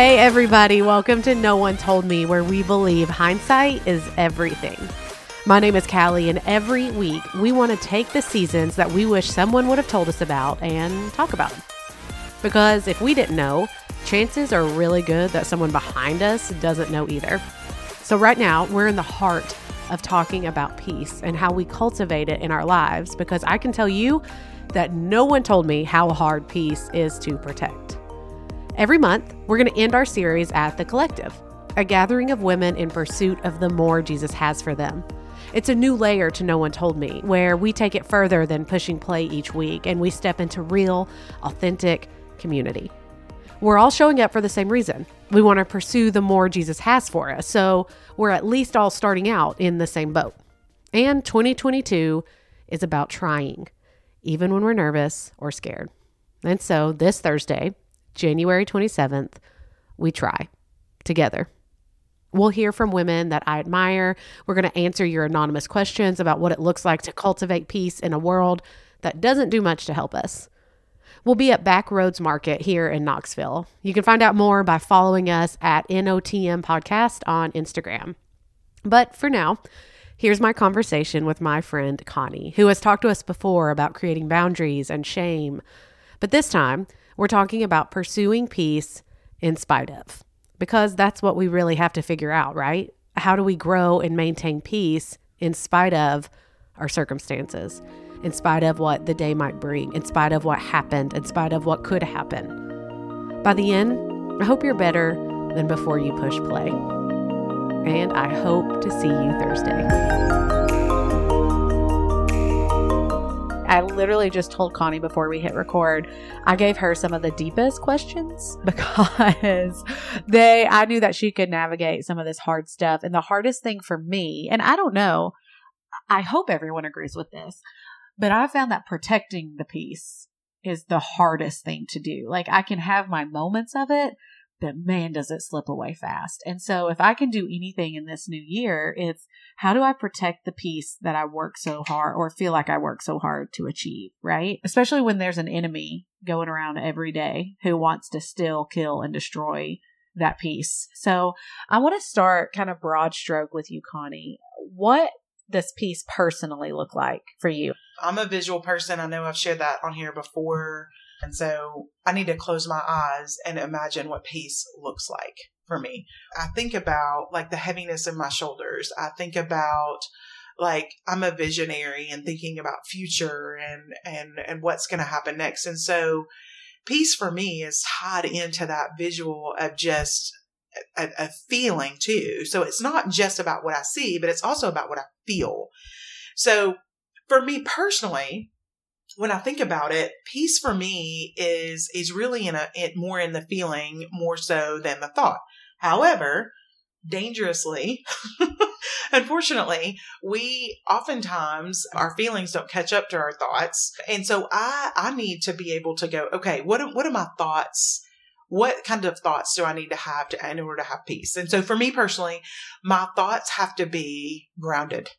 Hey, everybody, welcome to No One Told Me, where we believe hindsight is everything. My name is Callie, and every week we want to take the seasons that we wish someone would have told us about and talk about. Because if we didn't know, chances are really good that someone behind us doesn't know either. So, right now, we're in the heart of talking about peace and how we cultivate it in our lives because I can tell you that no one told me how hard peace is to protect. Every month, we're going to end our series at The Collective, a gathering of women in pursuit of the more Jesus has for them. It's a new layer to No One Told Me, where we take it further than pushing play each week and we step into real, authentic community. We're all showing up for the same reason. We want to pursue the more Jesus has for us, so we're at least all starting out in the same boat. And 2022 is about trying, even when we're nervous or scared. And so this Thursday, January 27th, we try together. We'll hear from women that I admire. We're going to answer your anonymous questions about what it looks like to cultivate peace in a world that doesn't do much to help us. We'll be at Backroads Market here in Knoxville. You can find out more by following us at NOTM Podcast on Instagram. But for now, here's my conversation with my friend Connie, who has talked to us before about creating boundaries and shame. But this time, we're talking about pursuing peace in spite of, because that's what we really have to figure out, right? How do we grow and maintain peace in spite of our circumstances, in spite of what the day might bring, in spite of what happened, in spite of what could happen? By the end, I hope you're better than before you push play. And I hope to see you Thursday. I literally just told Connie before we hit record, I gave her some of the deepest questions because they, I knew that she could navigate some of this hard stuff. And the hardest thing for me, and I don't know, I hope everyone agrees with this, but I found that protecting the peace is the hardest thing to do. Like I can have my moments of it, but man, does it slip away fast. And so if I can do anything in this new year, it's how do I protect the peace that I work so hard or feel like I work so hard to achieve, right? Especially when there's an enemy going around every day who wants to still kill and destroy that peace. So I want to start kind of broad stroke with you, Connie. What this peace personally look like for you? I'm a visual person. I know I've shared that on here before. And so I need to close my eyes and imagine what peace looks like for me. I think about like the heaviness in my shoulders. I think about like I'm a visionary and thinking about future and and and what's going to happen next. And so peace for me is tied into that visual of just a, a, feeling too. So it's not just about what I see, but it's also about what I feel. So for me personally, when I think about it, peace for me is is really in a it more in the feeling more so than the thought. However, dangerously, unfortunately, we oftentimes our feelings don't catch up to our thoughts, and so I I need to be able to go, okay, what what are my thoughts? What kind of thoughts do I need to have to in order to have peace? And so for me personally, my thoughts have to be grounded.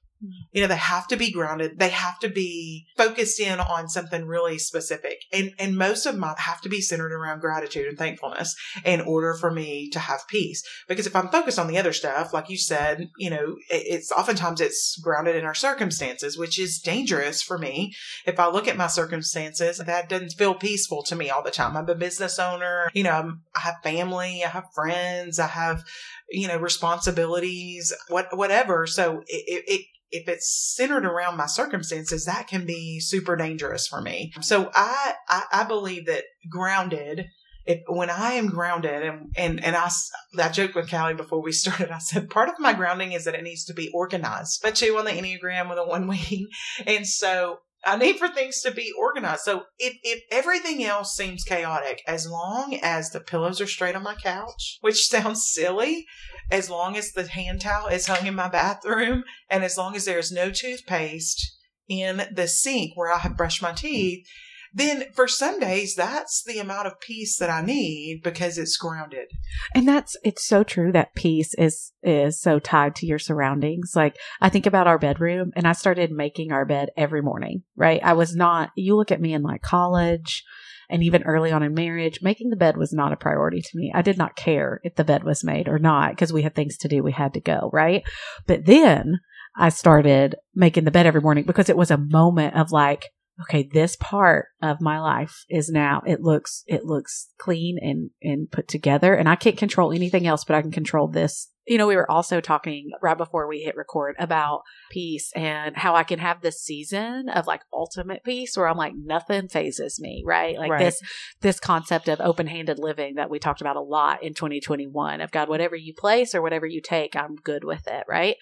You know, they have to be grounded. They have to be focused in on something really specific. And, and most of them have to be centered around gratitude and thankfulness in order for me to have peace. Because if I'm focused on the other stuff, like you said, you know, it's oftentimes it's grounded in our circumstances, which is dangerous for me. If I look at my circumstances, that doesn't feel peaceful to me all the time. I'm a business owner. You know, I'm, I have family. I have friends. I have, you know, responsibilities, what, whatever. So it, it, if it's centered around my circumstances, that can be super dangerous for me. So I, I, I believe that grounded, if when I am grounded and, and, and I, I joked with Callie before we started, I said, part of my grounding is that it needs to be organized, but especially on the Enneagram with a one wing. And so I need for things to be organized. So if, if everything else seems chaotic, as long as the pillows are straight on my couch, which sounds silly, as long as the hand towel is hung in my bathroom, and as long as there's no toothpaste in the sink where I have brushed my teeth, then for some days that's the amount of peace that I need because it's grounded. And that's it's so true that peace is is so tied to your surroundings. Like I think about our bedroom and I started making our bed every morning, right? I was not you look at me in like college and even early on in marriage, making the bed was not a priority to me. I did not care if the bed was made or not because we had things to do. We had to go, right? But then I started making the bed every morning because it was a moment of like, okay, this part of my life is now it looks it looks clean and and put together and I can't control anything else but I can control this. You know, we were also talking right before we hit record about peace and how I can have this season of like ultimate peace where I'm like nothing fazes me, right? Like Right. this this concept of open-handed living that we talked about a lot in 2021 of God whatever you place or whatever you take, I'm good with it, right?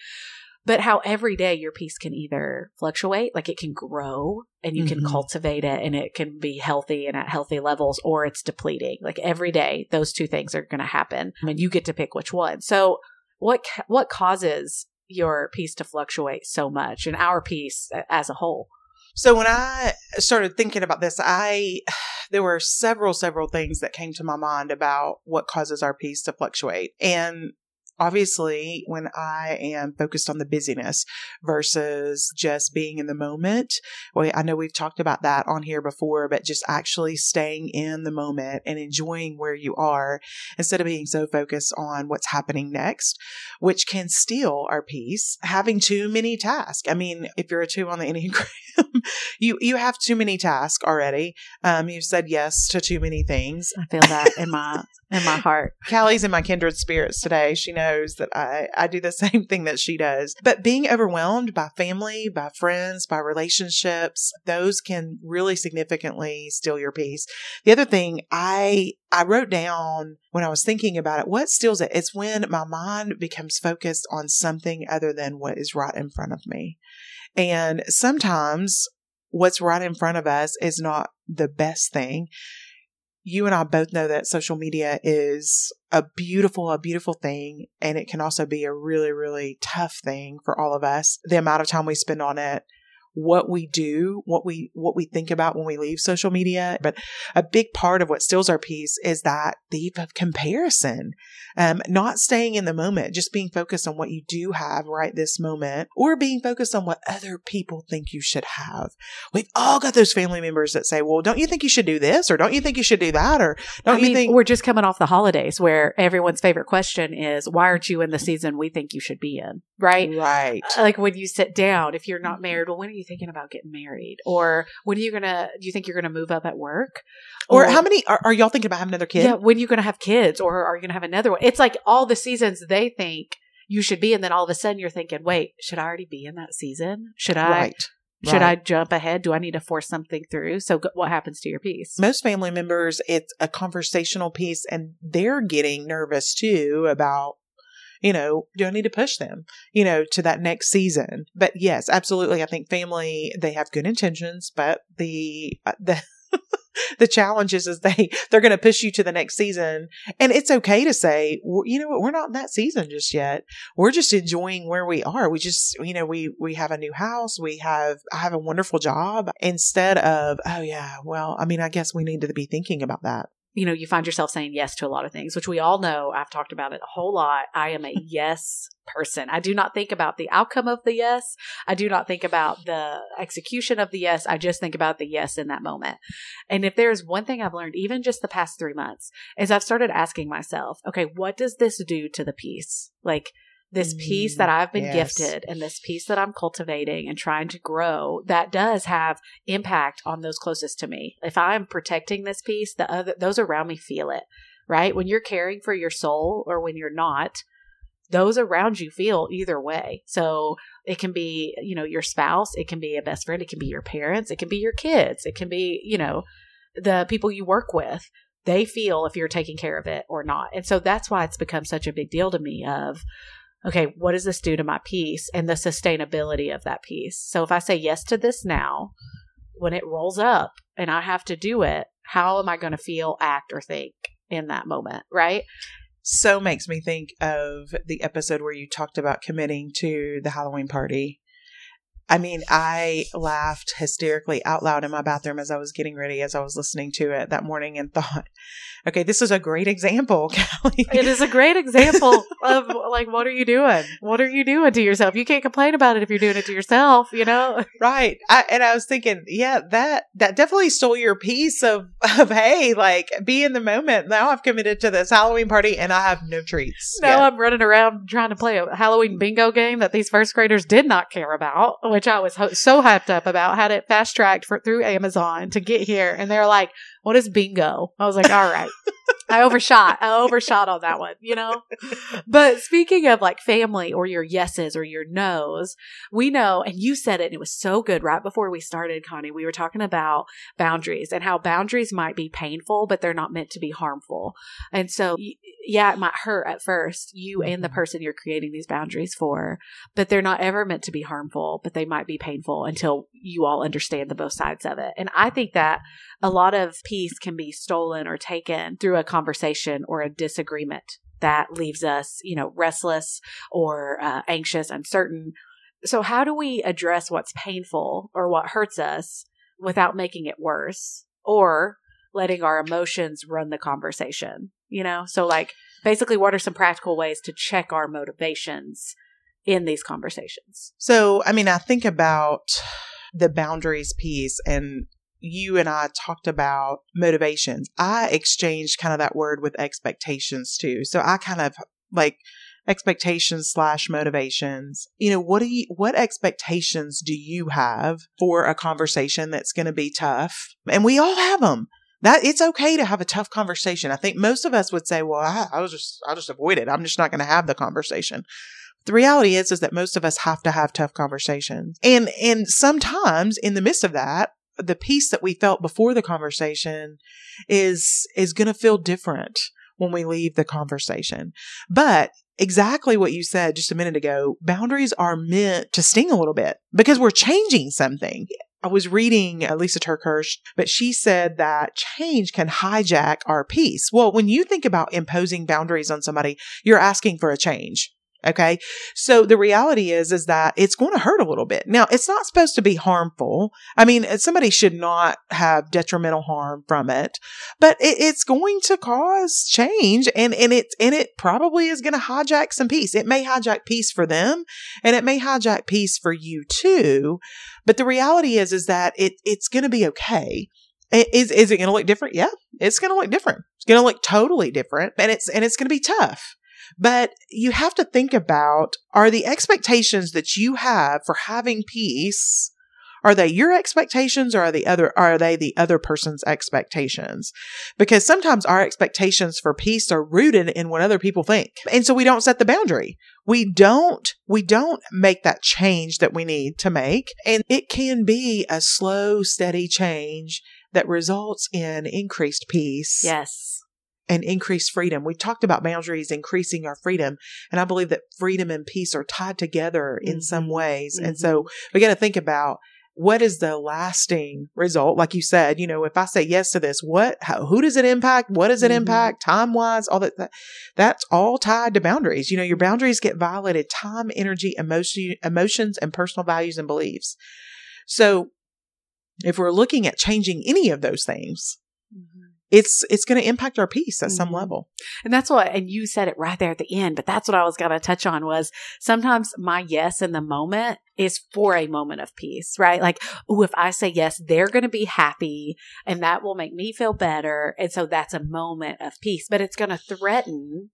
But how every day your peace can either fluctuate, like it can grow and you can Mhm. cultivate it and it can be healthy and at healthy levels, or it's depleting. Like every day, those two things are going to happen and you get to pick which one. So what, ca- what causes your peace to fluctuate so much and our peace as a whole? So when I started thinking about this, I there were several several things that came to my mind about what causes our peace to fluctuate. And obviously, when I am focused on the busyness versus just being in the moment, well, I know we've talked about that on here before, but just actually staying in the moment and enjoying where you are instead of being so focused on what's happening next, which can steal our peace. Having too many tasks. I mean, if you're a two on the Enneagram, you you have too many tasks already. Um, you've said yes to too many things. I feel that in my, in my heart. Callie's in my kindred spirits today. She knows that I, I do the same thing that she does. But being overwhelmed by family, by friends, by relationships, those can really significantly steal your peace. The other thing I I wrote down when I was thinking about it, what steals it? It's when my mind becomes focused on something other than what is right in front of me. And sometimes what's right in front of us is not the best thing you and I both know that social media is a beautiful, a beautiful thing. And it can also be a really, really tough thing for all of us. The amount of time we spend on it, what we do, what we, what we think about when we leave social media. But a big part of what steals our peace is that thief of comparison. Um, not staying in the moment, just being focused on what you do have right this moment or being focused on what other people think you should have. We've all got those family members that say, well, don't you think you should do this? Or don't you think you should do that? Or don't I you mean, think we're just coming off the holidays where everyone's favorite question is, why aren't you in the season we think you should be in? Right? Right. like when you sit down if you're not married well when are you thinking about getting married? Or when are you gonna do you think you're gonna move up at work? Or how many are, are y'all thinking about having another kid? yeah when are you gonna have kids? Or are you gonna have another one? It's like all the seasons they think you should be and then all of a sudden you're thinking wait should i already be in that season? Should i Right. should Right. i jump ahead? Do i need to force something through? So what happens to your peace Most family members, it's a conversational piece and they're getting nervous too about, you know, do I need to push them, you know, to that next season? But yes, absolutely. I think family, they have good intentions, but the, uh, the, the challenge is, is they, they're going to push you to the next season. And it's okay to say, you know what, we're not in that season just yet. We're just enjoying where we are. We just, you know, we, we have a new house. We have, I have a wonderful job instead of, oh yeah, well, I mean, I guess we need to be thinking about that. You know you find yourself saying yes to a lot of things which we all know i've talked about it a whole lot. I am a yes person. I do not think about the outcome of the yes. I do not think about the execution of the yes. I just think about the yes in that moment. And if there's one thing i've learned even just the past three months is i've started asking myself okay what does this do to the peace like this peace Mm, that I've been yes. gifted and this peace that I'm cultivating and trying to grow that does have impact on those closest to me. If I'm protecting this peace, the other those around me feel it, right? When you're caring for your soul or when you're not, those around you feel either way. So it can be, you know, your spouse, it can be a best friend, it can be your parents, it can be your kids, it can be, you know, the people you work with. They feel if you're taking care of it or not. And so that's why it's become such a big deal to me of okay, what does this do to my peace and the sustainability of that peace? So if I say yes to this now, when it rolls up and I have to do it, how am I going to feel, act, or think in that moment? Right. So makes me think of the episode where you talked about committing to the Halloween party. I mean, I laughed hysterically out loud in my bathroom as I was getting ready, as I was listening to it that morning, and thought, okay, this is a great example, Callie. It is a great example of like, what are you doing? What are you doing to yourself? You can't complain about it if you're doing it to yourself, you know? right. I, and I was thinking, yeah, that that definitely stole your peace of of hey, like be in the moment. Now I've committed to this Halloween party and I have no treats. Now yet. I'm running around trying to play a Halloween bingo game that these first graders did not care about, which I was ho- so hyped up about. Had it fast tracked for through Amazon to get here, and they're like, "What is bingo?" I was like, "All right." I overshot. I overshot on that one, you know? But speaking of like family or your yeses or your nos, we know, and you said it, and it was so good right before we started, Connie. We were talking about boundaries and how boundaries might be painful, but they're not meant to be harmful. And so, yeah, it might hurt at first, you and the person you're creating these boundaries for, but they're not ever meant to be harmful, but they might be painful until you all understand the both sides of it. And I think that a lot of peace can be stolen or taken through a conversation or a disagreement that leaves us, you know, restless or uh, anxious, uncertain. So, how do we address what's painful or what hurts us without making it worse or letting our emotions run the conversation? You know, so like basically, what are some practical ways to check our motivations in these conversations? So, I mean, I think about the boundaries piece and you and I talked about motivations. I exchanged kind of that word with expectations too. So I kind of like expectations slash motivations. You know, what do you, what expectations do you have for a conversation that's going to be tough? And we all have them. That it's okay to have a tough conversation. I think most of us would say, well, I, I was just, I'll just avoid it. I'm just not going to have the conversation. The reality is, is that most of us have to have tough conversations. And, and sometimes in the midst of that, the peace that we felt before the conversation is, is going to feel different when we leave the conversation. But exactly what you said just a minute ago, boundaries are meant to sting a little bit because we're changing something. I was reading Lisa TerKeurst, but she said that change can hijack our peace. Well, when you think about imposing boundaries on somebody, you're asking for a change. Okay. So the reality is, is that it's going to hurt a little bit. Now, it's not supposed to be harmful. I mean, uh, somebody should not have detrimental harm from it, but it, it's going to cause change and, and it, and it probably is going to hijack some peace. It may hijack peace for them and it may hijack peace for you too. But the reality is, is that it, it's going to be okay. Is, is it going to look different? Yeah, it's going to look different. It's going to look totally different and it's, and it's going to be tough. But you have to think about are the expectations that you have for having peace are they your expectations or are the other are they the other person's expectations? Because sometimes our expectations for peace are rooted in what other people think. And so we don't set the boundary. We don't we don't make that change that we need to make. And it can be a slow, steady change that results in increased peace Yes. And increase freedom. We talked about boundaries increasing our freedom, and I believe that freedom and peace are tied together in some Mhm. ways. And so we got to think about what is the lasting result? Like you said, you know, if I say yes to this, what, how, who does it impact? What does it Mhm. impact? Time wise, all that, that, that's all tied to boundaries. You know, your boundaries get violated time, energy, emotion, emotions, and personal values and beliefs. So if we're looking at changing any of those things, it's it's going to impact our peace at some Mhm. level. And that's what, and you said it right there at the end, but that's what I was going to touch on was sometimes my yes in the moment is for a moment of peace, right? Like, oh, if I say yes, they're going to be happy and that will make me feel better. And so that's a moment of peace, but it's going to threaten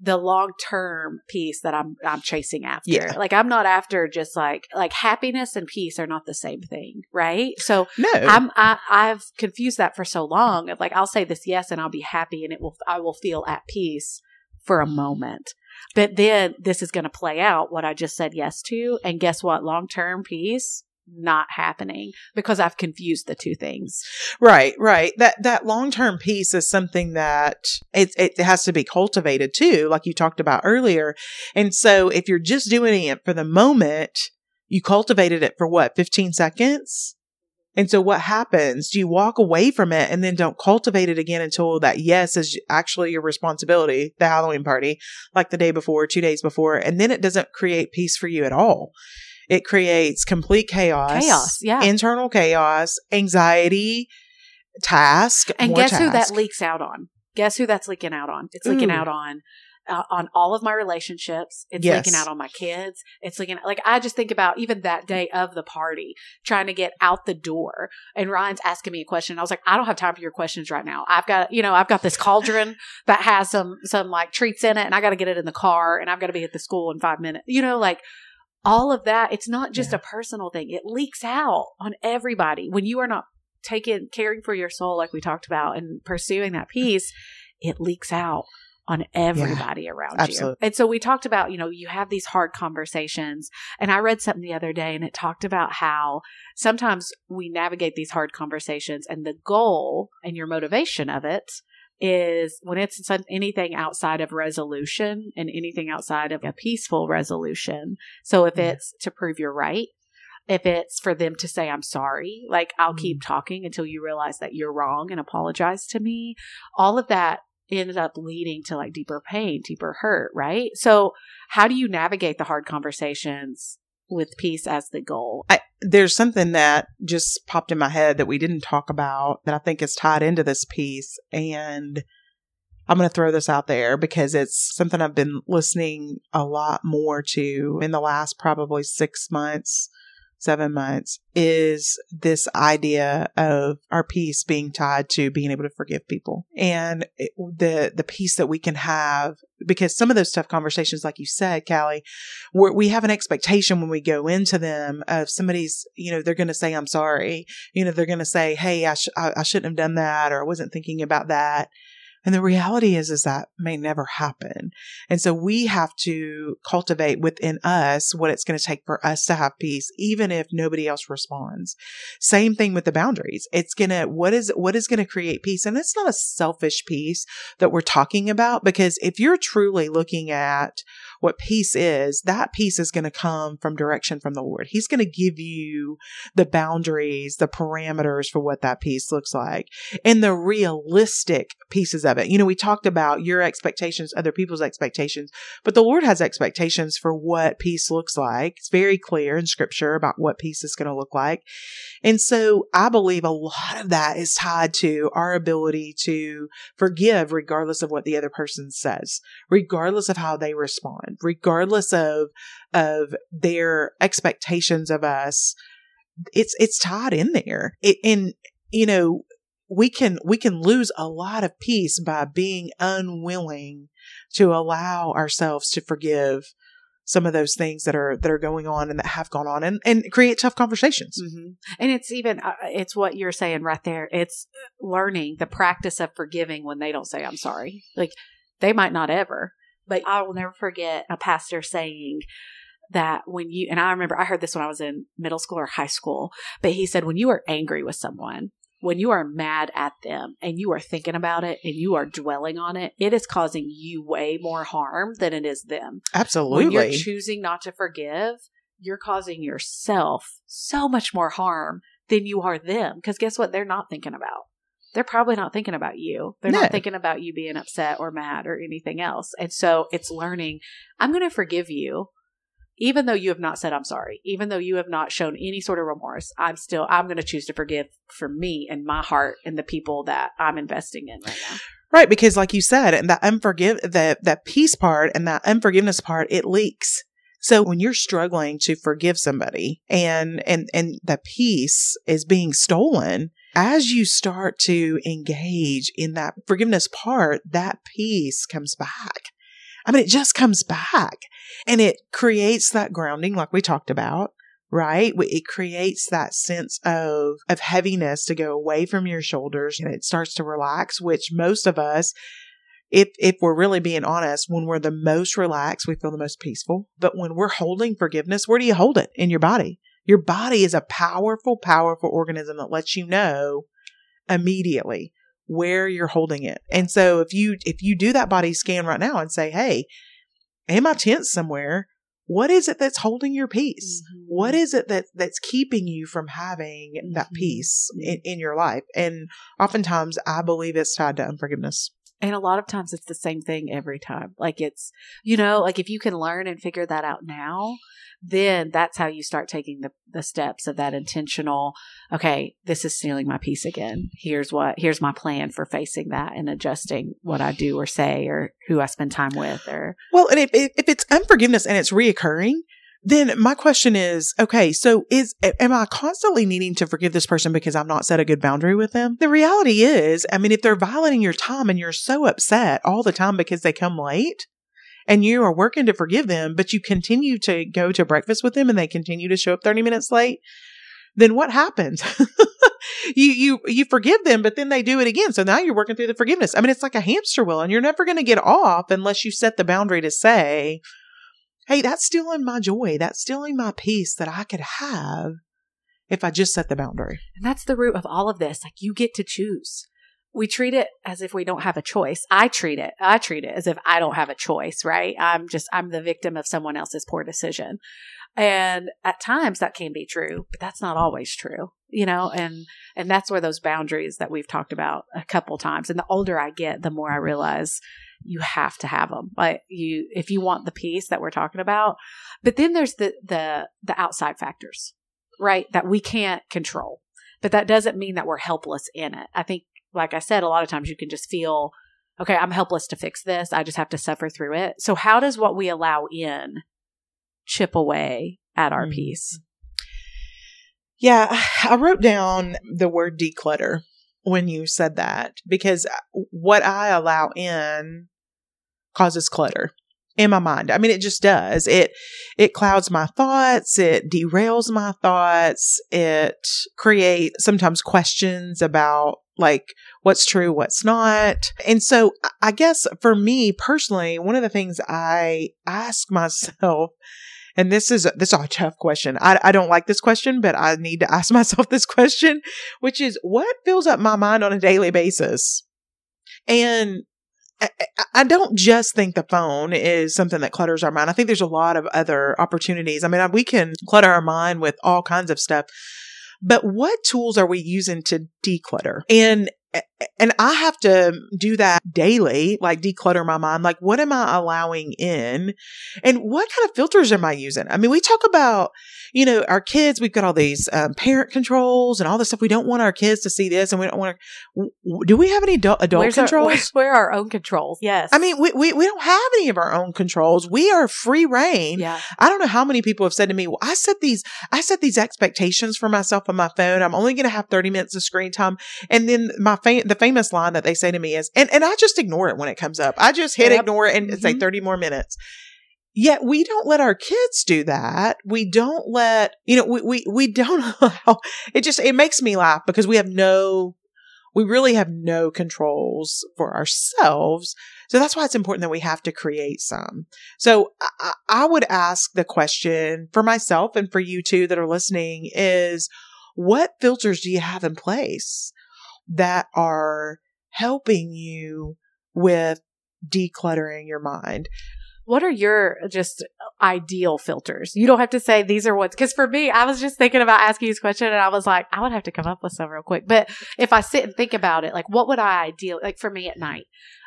the long term peace that I'm I'm chasing after. Yeah. Like I'm not after just like like happiness and peace are not the same thing, right? So No, I'm I, I've confused that for so long. Of like I'll say this yes and I'll be happy and it will I will feel at peace for a moment. But then this is going to play out what I just said yes to, and guess what? Long term peace not happening because I've confused the two things. right, right. That that long term peace is something that it it has to be cultivated too, like you talked about earlier. And so, if you're just doing it for the moment, you cultivated it for what fifteen seconds. And so what happens? Do you walk away from it and then don't cultivate it again until that yes is actually your responsibility, the Halloween party, like the day before, two days before, and then it doesn't create peace for you at all. It creates complete chaos. Chaos, yeah. Internal chaos, anxiety, task. And guess who that leaks out on? Guess who that's leaking out on? It's leaking Ooh. out on uh, on all of my relationships. It's Yes. leaking out on my kids. It's leaking like I just think about even that day of the party, trying to get out the door, and Ryan's asking me a question. I was like, I don't have time for your questions right now. I've got you know I've got this cauldron that has some some like treats in it, and I got to get it in the car, and I've got to be at the school in five minutes. You know, like all of that. It's not just Yeah. a personal thing. It leaks out on everybody when you are not taking caring for your soul like we talked about and pursuing that peace it leaks out on everybody around you and so we talked about you know you have these hard conversations and i read something the other day and it talked about how sometimes we navigate these hard conversations and the goal and your motivation of it is when it's anything outside of resolution and anything outside of a peaceful resolution. So if it's to prove you're right if it's for them to say i'm sorry like i'll keep mm. talking until you realize that you're wrong and apologize to me. All of that ended up leading to like deeper pain deeper hurt right? So how do you navigate the hard conversations with peace as the goal? I, there's something that just popped in my head that we didn't talk about that I think is tied into this piece. And I'm going to throw this out there because it's something I've been listening a lot more to in the last probably six months, seven months is this idea of our peace being tied to being able to forgive people and it, the, the peace that we can have because some of those tough conversations, like you said, Callie, we have an expectation when we go into them of somebody's, you know, they're going to say, I'm sorry. You know, they're going to say, Hey, I, sh- I, I shouldn't have done that or I wasn't thinking about that. And the reality is, is that may never happen. And so we have to cultivate within us what it's going to take for us to have peace, even if nobody else responds. Same thing with the boundaries. It's going to, what is, what is going to create peace? And it's not a selfish peace that we're talking about because if you're truly looking at what peace is, that peace is going to come from direction from the Lord. He's going to give you the boundaries, the parameters for what that peace looks like and the realistic pieces of it. You know, we talked about your expectations, other people's expectations, but the Lord has expectations for what peace looks like. It's very clear in scripture about what peace is going to look like. And so I believe a lot of that is tied to our ability to forgive regardless of what the other person says, regardless of how they respond, regardless of, of their expectations of us. It's, it's tied in there. It, and, you know, we can, we can lose a lot of peace by being unwilling to allow ourselves to forgive some of those things that are, that are going on and that have gone on and, and create tough conversations. Mm-hmm. And it's even uh, it's what you're saying right there. It's learning the practice of forgiving when they don't say I'm sorry. Like they might not ever, but I will never forget a pastor saying that when you and I remember I heard this when I was in middle school or high school, but he said when you are angry with someone, when you are mad at them and you are thinking about it and you are dwelling on it, it is causing you way more harm than it is them. Absolutely. When you're choosing not to forgive, you're causing yourself so much more harm than you are them. Because guess what? They're not thinking about. They're probably not thinking about you. They're No. not thinking about you being upset or mad or anything else. And so it's learning, I'm going to forgive you. Even though you have not said I'm sorry, even though you have not shown any sort of remorse, I'm still I'm going to choose to forgive for me and my heart and the people that I'm investing in right now. Right, because like you said, and that unforgive that that peace part and that unforgiveness part, it leaks. So when you're struggling to forgive somebody and and and the peace is being stolen, as you start to engage in that forgiveness part, that peace comes back. I mean, it just comes back. And it creates that grounding like we talked about right? It creates that sense of of heaviness to go away from your shoulders and it starts to relax which most of us if if we're really being honest when we're the most relaxed we feel the most peaceful. But when we're holding forgiveness where do you hold it? In your body your body is a powerful powerful organism that lets you know immediately where you're holding it. And so if you if you do that body scan right now and say hey am i tense somewhere? What is it that's holding your peace? What is it that that's keeping you from having that Mhm. peace in, in your life? And oftentimes i believe it's tied to unforgiveness And a lot of times it's the same thing every time. Like it's, you know, like if you can learn and figure that out now, then that's how you start taking the, the steps of that intentional, okay, this is stealing my peace again. Here's what, here's my plan for facing that and adjusting what I do or say or who I spend time with or. Well, and if, if it's unforgiveness and it's reoccurring, then my question is, okay, so is, am I constantly needing to forgive this person because I've not set a good boundary with them? The reality is, I mean, if they're violating your time and you're so upset all the time because they come late and you are working to forgive them, but you continue to go to breakfast with them and they continue to show up 30 minutes late, then what happens? you you you forgive them, but then they do it again. So now you're working through the forgiveness. I mean, it's like a hamster wheel, and you're never going to get off unless you set the boundary to say, hey, that's stealing my joy. That's stealing my peace that I could have if I just set the boundary. And that's the root of all of this. Like you get to choose. We treat it as if we don't have a choice. I treat it, I treat it as if I don't have a choice, right? I'm just, I'm the victim of someone else's poor decision. And at times that can be true, but that's not always true, you know, and, and that's where those boundaries that we've talked about a couple times. And the older I get, the more I realize you have to have them. Like you, if you want the peace that we're talking about, but then there's the, the, the outside factors, right? That we can't control, but that doesn't mean that we're helpless in it. I think, like I said, a lot of times you can just feel, okay, I'm helpless to fix this. I just have to suffer through it. So how does what we allow in chip away at our mm-hmm. peace? Yeah, I wrote down the word declutter when you said that because what I allow in causes clutter in my mind. I mean, it just does. It, it clouds my thoughts. It derails my thoughts. It creates sometimes questions about like what's true, what's not. And so I guess for me personally, one of the things I ask myself and this is this is a tough question. I, I don't like this question, but I need to ask myself this question, which is what fills up my mind on a daily basis? And I, don't just think the phone is something that clutters our mind. I think there's a lot of other opportunities. I mean, we can clutter our mind with all kinds of stuff, but what tools are we using to declutter? And and I have to do that daily, like declutter my mind. Like, what am I allowing in? And what kind of filters am I using? I mean, we talk about, you know, our kids, we've got all these um, parent controls and all this stuff. We don't want our kids to see this and we don't want to, do we have any adult, adult Where's controls? Our, where are our own controls? Yes. I mean, we, we, we don't have any of our own controls. We are free rein. Yeah. I don't know how many people have said to me, well, I set these, I set these expectations for myself on my phone. I'm only going to have 30 minutes of screen time. And then my, fa- the famous line that they say to me is, and, and I just ignore it when it comes up. I just hit yep. ignore it and mm-hmm. say 30 more minutes. Yet we don't let our kids do that. We don't let, you know, we, we, we don't allow, it just, it makes me laugh because we have no, we really have no controls for ourselves. So that's why it's important that we have to create some. So I, I would ask the question for myself and for you too that are listening is what filters do you have in place that are helping you with decluttering your mind. What are your just ideal filters? You don't have to say these are what's, cause for me, I was just thinking about asking you this question and I was like, I would have to come up with some real quick. But if I sit and think about it, like what would I ideal, like for me at night,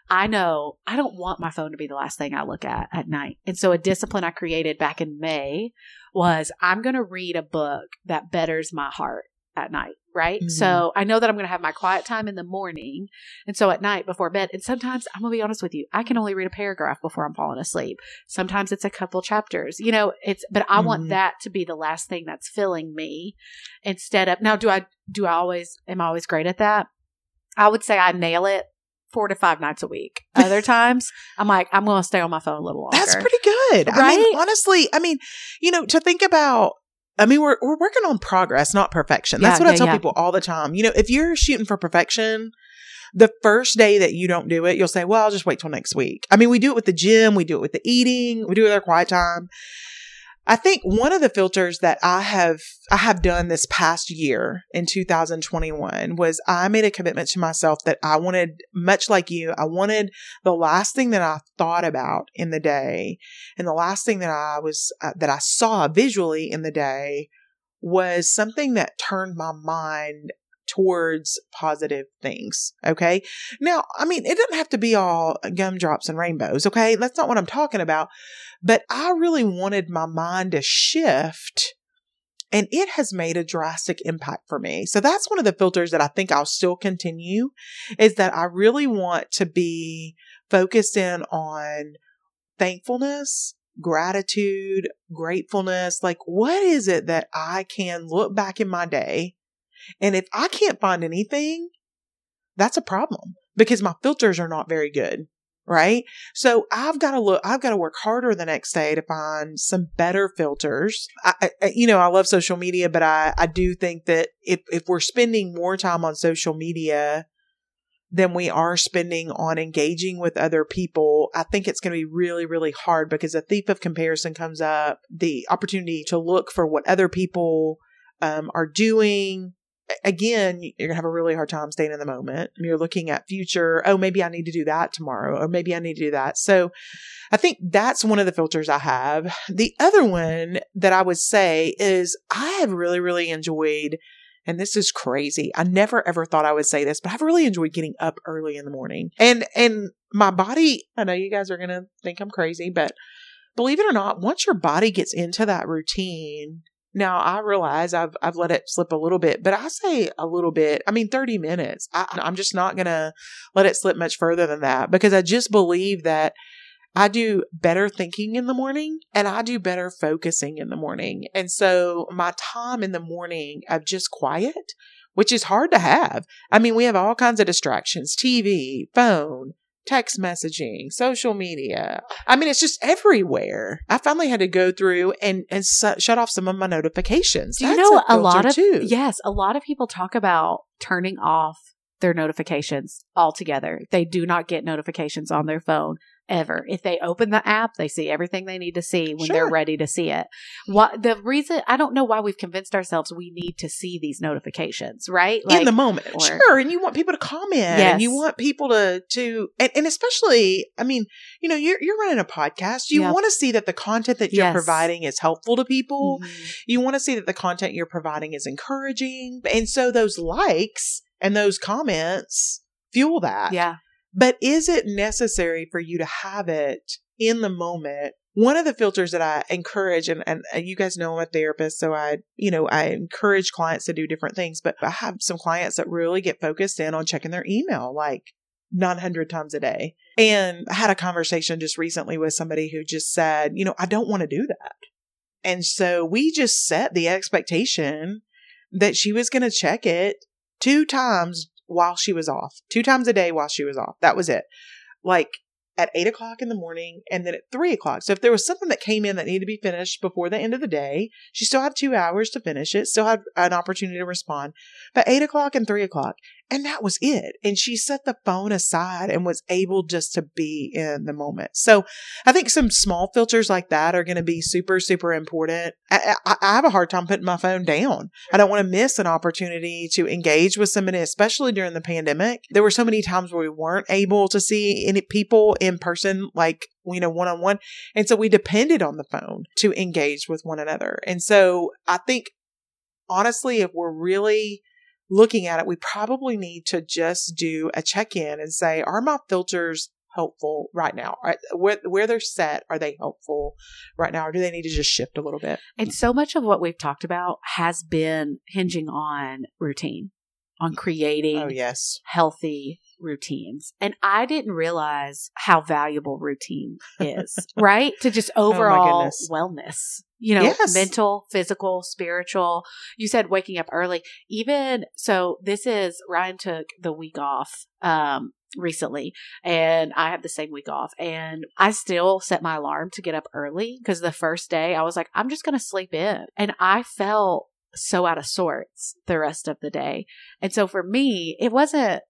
I know I don't want my phone to be the last thing I look at at night. And so a discipline I created back in May was I'm going to read a book that betters my heart at night, right? Mm-hmm. So I know that I'm going to have my quiet time in the morning. And so at night before bed, and sometimes I'm going to be honest with you, I can only read a paragraph before I'm falling asleep. Sometimes it's a couple chapters, you know, it's, but I mm-hmm. want that to be the last thing that's filling me instead of, now do I, do I always, am I always great at that? I would say I nail it four to five nights a week. Other times, I'm like, I'm going to stay on my phone a little longer. That's pretty good. Right? I mean, honestly, I mean, you know, to think about I mean, we're we're working on progress, not perfection. That's yeah, what yeah, I tell yeah. people all the time. You know, if you're shooting for perfection, the first day that you don't do it, you'll say, "Well, I'll just wait till next week." I mean, we do it with the gym, we do it with the eating, we do it with our quiet time. I think one of the filters that I have I have done this past year in 2021 was I made a commitment to myself that I wanted much like you I wanted the last thing that I thought about in the day and the last thing that I was uh, that I saw visually in the day was something that turned my mind towards positive things. Okay. Now, I mean, it doesn't have to be all gumdrops and rainbows. Okay. That's not what I'm talking about. But I really wanted my mind to shift and it has made a drastic impact for me. So that's one of the filters that I think I'll still continue is that I really want to be focused in on thankfulness, gratitude, gratefulness. Like, what is it that I can look back in my day? And if I can't find anything, that's a problem because my filters are not very good right? So I've got to look, I've got to work harder the next day to find some better filters. I, I, you know, I love social media, but I, I do think that if, if we're spending more time on social media than we are spending on engaging with other people, I think it's going to be really, really hard because a thief of comparison comes up, the opportunity to look for what other people um, are doing, again, you're gonna have a really hard time staying in the moment. You're looking at future. Oh, maybe I need to do that tomorrow, or maybe I need to do that. So, I think that's one of the filters I have. The other one that I would say is I have really, really enjoyed. And this is crazy. I never ever thought I would say this, but I've really enjoyed getting up early in the morning. And and my body, I know you guys are going to think I'm crazy, but believe it or not, once your body gets into that routine, now I realize I've I've let it slip a little bit, but I say a little bit. I mean, thirty minutes. I, I'm just not gonna let it slip much further than that because I just believe that I do better thinking in the morning and I do better focusing in the morning. And so my time in the morning of just quiet, which is hard to have. I mean, we have all kinds of distractions, TV, phone, text messaging, social media. I mean, it's just everywhere. I finally had to go through and and su- shut off some of my notifications. Do you That's know a, a lot of too. yes, a lot of people talk about turning off their notifications altogether. They do not get notifications on their phone ever. If they open the app, they see everything they need to see when they're ready to see it. What the reason I don't know why we've convinced ourselves we need to see these notifications, right? in the moment, or- sure, and you want people to comment, and you want people to to, and, and especially, I mean, you know, you're you're running a podcast. You Yeah. want to see that the content that you're Yes. providing is helpful to people. Mhm. You want to see that the content you're providing is encouraging, and so those likes and those comments fuel that. Yeah. But is it necessary for you to have it in the moment? One of the filters that I encourage, and, and you guys know I'm a therapist, so I, you know, I encourage clients to do different things, but I have some clients that really get focused in on checking their email like 900 times a day. And I had a conversation just recently with somebody who just said, you know, I don't want to do that. And so we just set the expectation that she was going to check it two times while she was off, two times a day while she was off. That was it. Like at eight o'clock in the morning and then at three o'clock. So if there was something that came in that needed to be finished before the end of the day, she still had two hours to finish it, still had an opportunity to respond. But eight o'clock and three o'clock, and that was it. And she set the phone aside and was able just to be in the moment. So I think some small filters like that are going to be super, super important. I, I, I have a hard time putting my phone down. I don't want to miss an opportunity to engage with somebody, especially during the pandemic. There were so many times where we weren't able to see any people in person, like, you know, one on one. And so we depended on the phone to engage with one another. And so I think, honestly, if we're really looking at it, we probably need to just do a check in and say, are my filters helpful right now? Are, where, where they're set, are they helpful right now? Or do they need to just shift a little bit? And so much of what we've talked about has been hinging on routine, on creating Oh, yes. healthy routines. And I didn't realize how valuable routine is, right? To just overall goodness. wellness. You know, Yes. mental, physical, spiritual. You said waking up early. Even so this is Ryan took the week off um recently and I have the same week off and I still set my alarm to get up early because the first day I was like I'm just going to sleep in and I felt so out of sorts the rest of the day. And so for me, it wasn't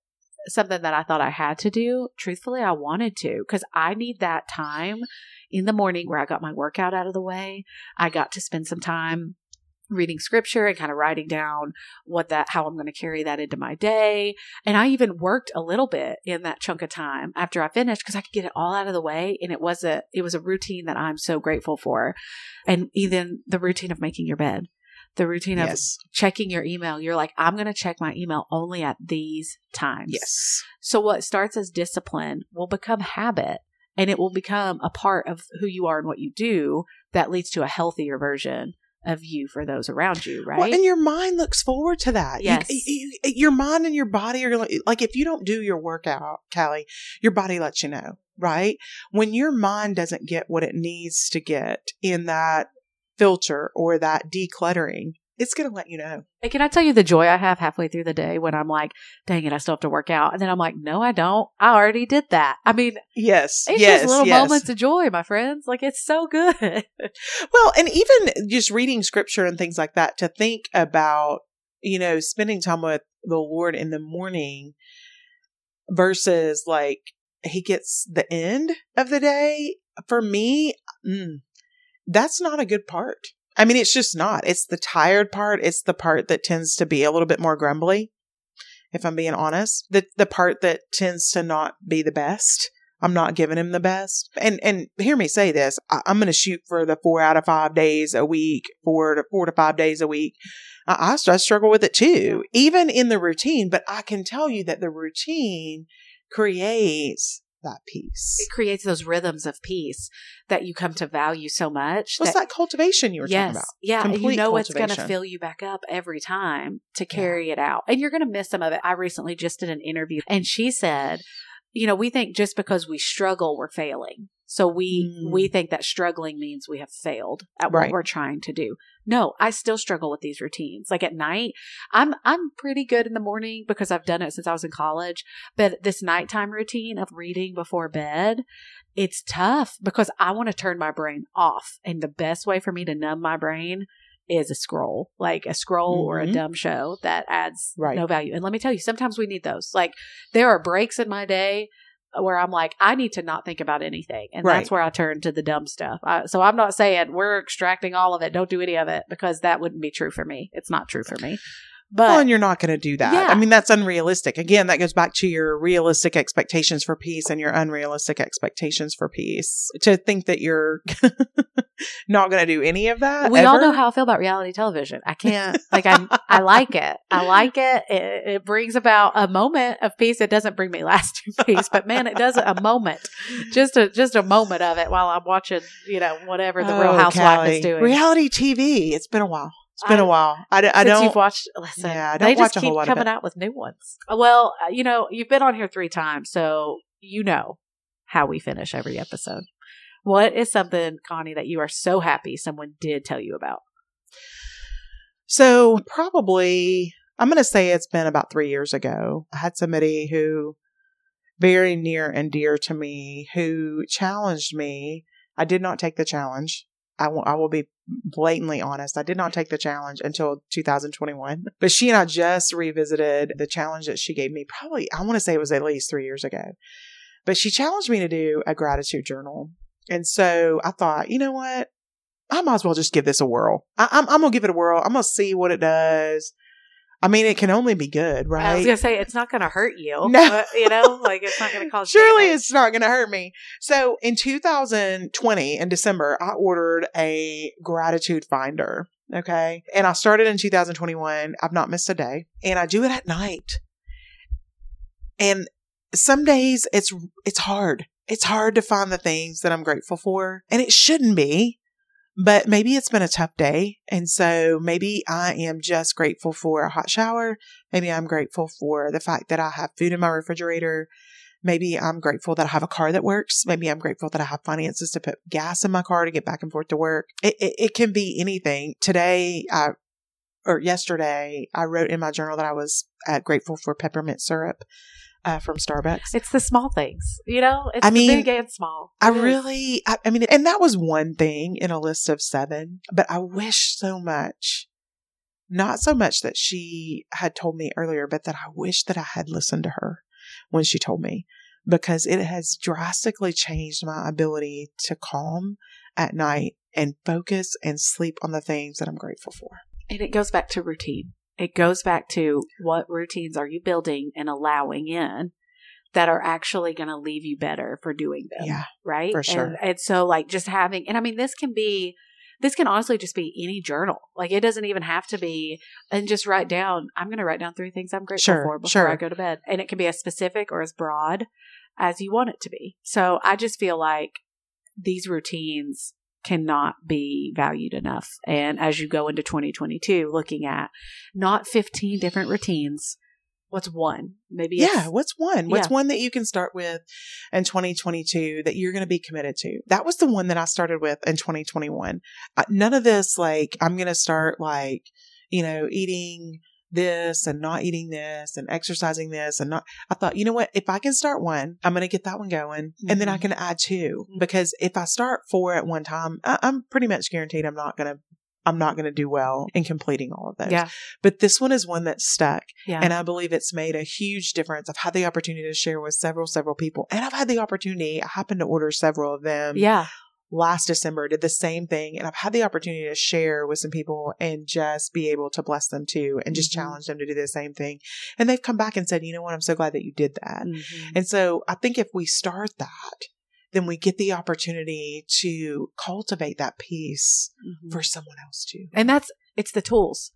something that I thought I had to do. Truthfully, I wanted to because I need that time in the morning where I got my workout out of the way. I got to spend some time reading scripture and kind of writing down what that how I'm going to carry that into my day. And I even worked a little bit in that chunk of time after I finished because I could get it all out of the way and it was a it was a routine that I'm so grateful for. And even the routine of making your bed The routine of Yes. checking your email. You're like, I'm going to check my email only at these times. Yes. So what starts as discipline will become habit and it will become a part of who you are and what you do that leads to a healthier version of you for those around you, right? Well, and your mind looks forward to that. Yes. you- you- your mind and your body are like, like if you don't do your workout, Callie, your body lets you know, right? When your mind doesn't get what it needs to get in that filter or that decluttering, it's going to let you know. And can I tell you the joy I have halfway through the day when I'm like, dang it, I still have to work out. And then I'm like, no, I don't. I already did that. I mean, Yes. it's yes. just little yes. moments of joy, my friends. Like, it's so good. Well, and even just reading scripture and things like that to think about, you know, spending time with the Lord in the morning versus like he gets the end of the day. For me, mm, that's not a good part. I mean, it's just not. It's the tired part. It's the part that tends to be a little bit more grumbly. If I'm being honest, the the part that tends to not be the best. I'm not giving him the best. And and hear me say this: I, I'm going to shoot for the four out of five days a week, four to four to five days a week. I, I, I struggle with it too, even in the routine. But I can tell you that the routine creates that peace. it creates those rhythms of peace that you come to value so much. What's that cultivation you were yes, talking about? yeah, and you Complete know it's going to fill you back up every time to carry it out, and you're going to miss some of it. I recently just did an interview, and she said, you know, we think just because we struggle, we're failing. So we Mm. we think that struggling means we have failed at Right. what we're trying to do. No, I still struggle with these routines. Like at night, I'm I'm pretty good in the morning because I've done it since I was in college. But this nighttime routine of reading before bed, it's tough because I want to turn my brain off. And the best way for me to numb my brain is a scroll, like a scroll or a Mhm. dumb show that adds Right. no value. And let me tell you, sometimes we need those. Like there are breaks in my day where I'm like, I need to not think about anything. And Right. that's where I turn to the dumb stuff. I, so I'm not saying we're extracting all of it. Don't do any of it because that wouldn't be true for me. It's not true for me. But well, and you're not going to do that. Yeah. I mean, that's unrealistic. Again, that goes back to your realistic expectations for peace and your unrealistic expectations for peace. To think that you're not going to do any of that. we all know how I feel about reality television. I can't like I I like it. I like it. it. It brings about a moment of peace. It doesn't bring me lasting peace, but man, it does a moment. Just a just a moment of it while I'm watching, you know, whatever the Real Oh, Housewife Callie. is doing. Reality TV. It's been a while. It's been I- a while. I, d- I Since don't. you've watched, listen, Yeah, I they don't just watch a keep whole lot coming out with new ones. Well, uh, you know, you've been on here three times, so you know how we finish every episode. What is something, Connie, that you are so happy someone did tell you about? So probably, I'm going to say it's been about three years ago. I had somebody who very near and dear to me who challenged me. I did not take the challenge. I will, I will be blatantly honest. I did not take the challenge until 2021. But she and I just revisited the challenge that she gave me probably, I want to say it was at least three years ago. But she challenged me to do a gratitude journal. And so I thought, you know what? I might as well just give this a whirl. I, I'm, I'm gonna give it a whirl. I'm gonna see what it does. I mean, it can only be good, right? I was gonna say it's not gonna hurt you. No. you know, like it's not gonna cause. Surely damage. it's not gonna hurt me. So in 2020, in December, I ordered a gratitude finder. Okay. And I started in 2021. I've not missed a day. And I do it at night. And some days it's it's hard. It's hard to find the things that I'm grateful for. And it shouldn't be. But maybe it's been a tough day. And so maybe I am just grateful for a hot shower. Maybe I'm grateful for the fact that I have food in my refrigerator. Maybe I'm grateful that I have a car that works. Maybe I'm grateful that I have finances to put gas in my car to get back and forth to work. It, it, it can be anything. Today, I, or yesterday, I wrote in my journal that I was uh, grateful for peppermint syrup uh, from Starbucks. It's the small things, you know. It's I mean, big and small. I is. really, I, I mean, and that was one thing in a list of seven, but I wish so much, not so much that she had told me earlier, but that I wish that I had listened to her when she told me because it has drastically changed my ability to calm at night and focus and sleep on the things that I'm grateful for. And it goes back to routine. It goes back to what routines are you building and allowing in that are actually going to leave you better for doing them. Yeah, Right. for sure. And, and so, like, just having, and I mean, this can be. this can honestly just be any journal. Like it doesn't even have to be, and just write down, I'm going to write down three things I'm grateful Sure, for before sure. I go to bed. And it can be as specific or as broad as you want it to be. So I just feel like these routines cannot be valued enough. And as you go into 2022, looking at not 15 different routines, what's one? Maybe Yeah, what's one? What's Yeah. one that you can start with in 2022 that you're going to be committed to? That was the one that I started with in 2021. Uh, none of this, like, I'm going to start, like, you know, eating this and not eating this and exercising this and not. I thought, you know what? If I can start one, I'm going to get that one going and then I Mhm. can add 2 Mhm. because if I start four at one time, I- I'm pretty much guaranteed I'm not going to. I'm not going to do well in completing all of those. yeah, But this one is one that's stuck. yeah. And I believe it's made a huge difference. I've had the opportunity to share with several, several people. And I've had the opportunity, I happened to order several of them yeah. Last December, did the same thing. And I've had the opportunity to share with some people and just be able to bless them too and just Mhm. challenge them to do the same thing. And they've come back and said, you know what? I'm so glad that you did that. Mhm. And so I think if we start that, then we get the opportunity to cultivate that peace Mhm. for someone else too. And that's it's the tools.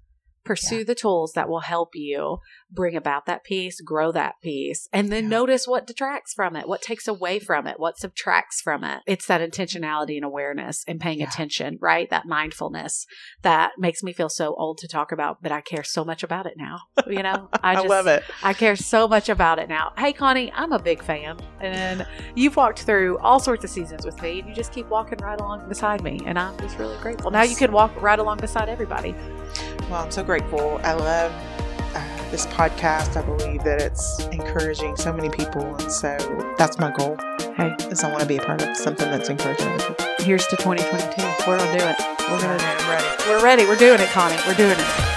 Pursue Yeah. the tools that will help you bring about that peace, grow that peace, and then Yeah. notice what detracts from it, what takes away from it, what subtracts from it. It's that intentionality and awareness and paying Yeah. attention, right? That mindfulness that makes me feel so old to talk about, but I care so much about it now. You know, I, I, just, love it. I care so much about it now. Hey, Connie, I'm a big fan. And you've walked through all sorts of seasons with me, and you just keep walking right along beside me. And I'm just really grateful. Now you can walk right along beside everybody. Well, I'm so grateful. I love uh, this podcast. I believe that it's encouraging so many people, and so that's my goal. Hey, Is I want to be a part of something that's encouraging other people. here's to 2022. We're going to do it. We're going to do it. I'm ready. We're ready. We're doing it, Connie. We're doing it.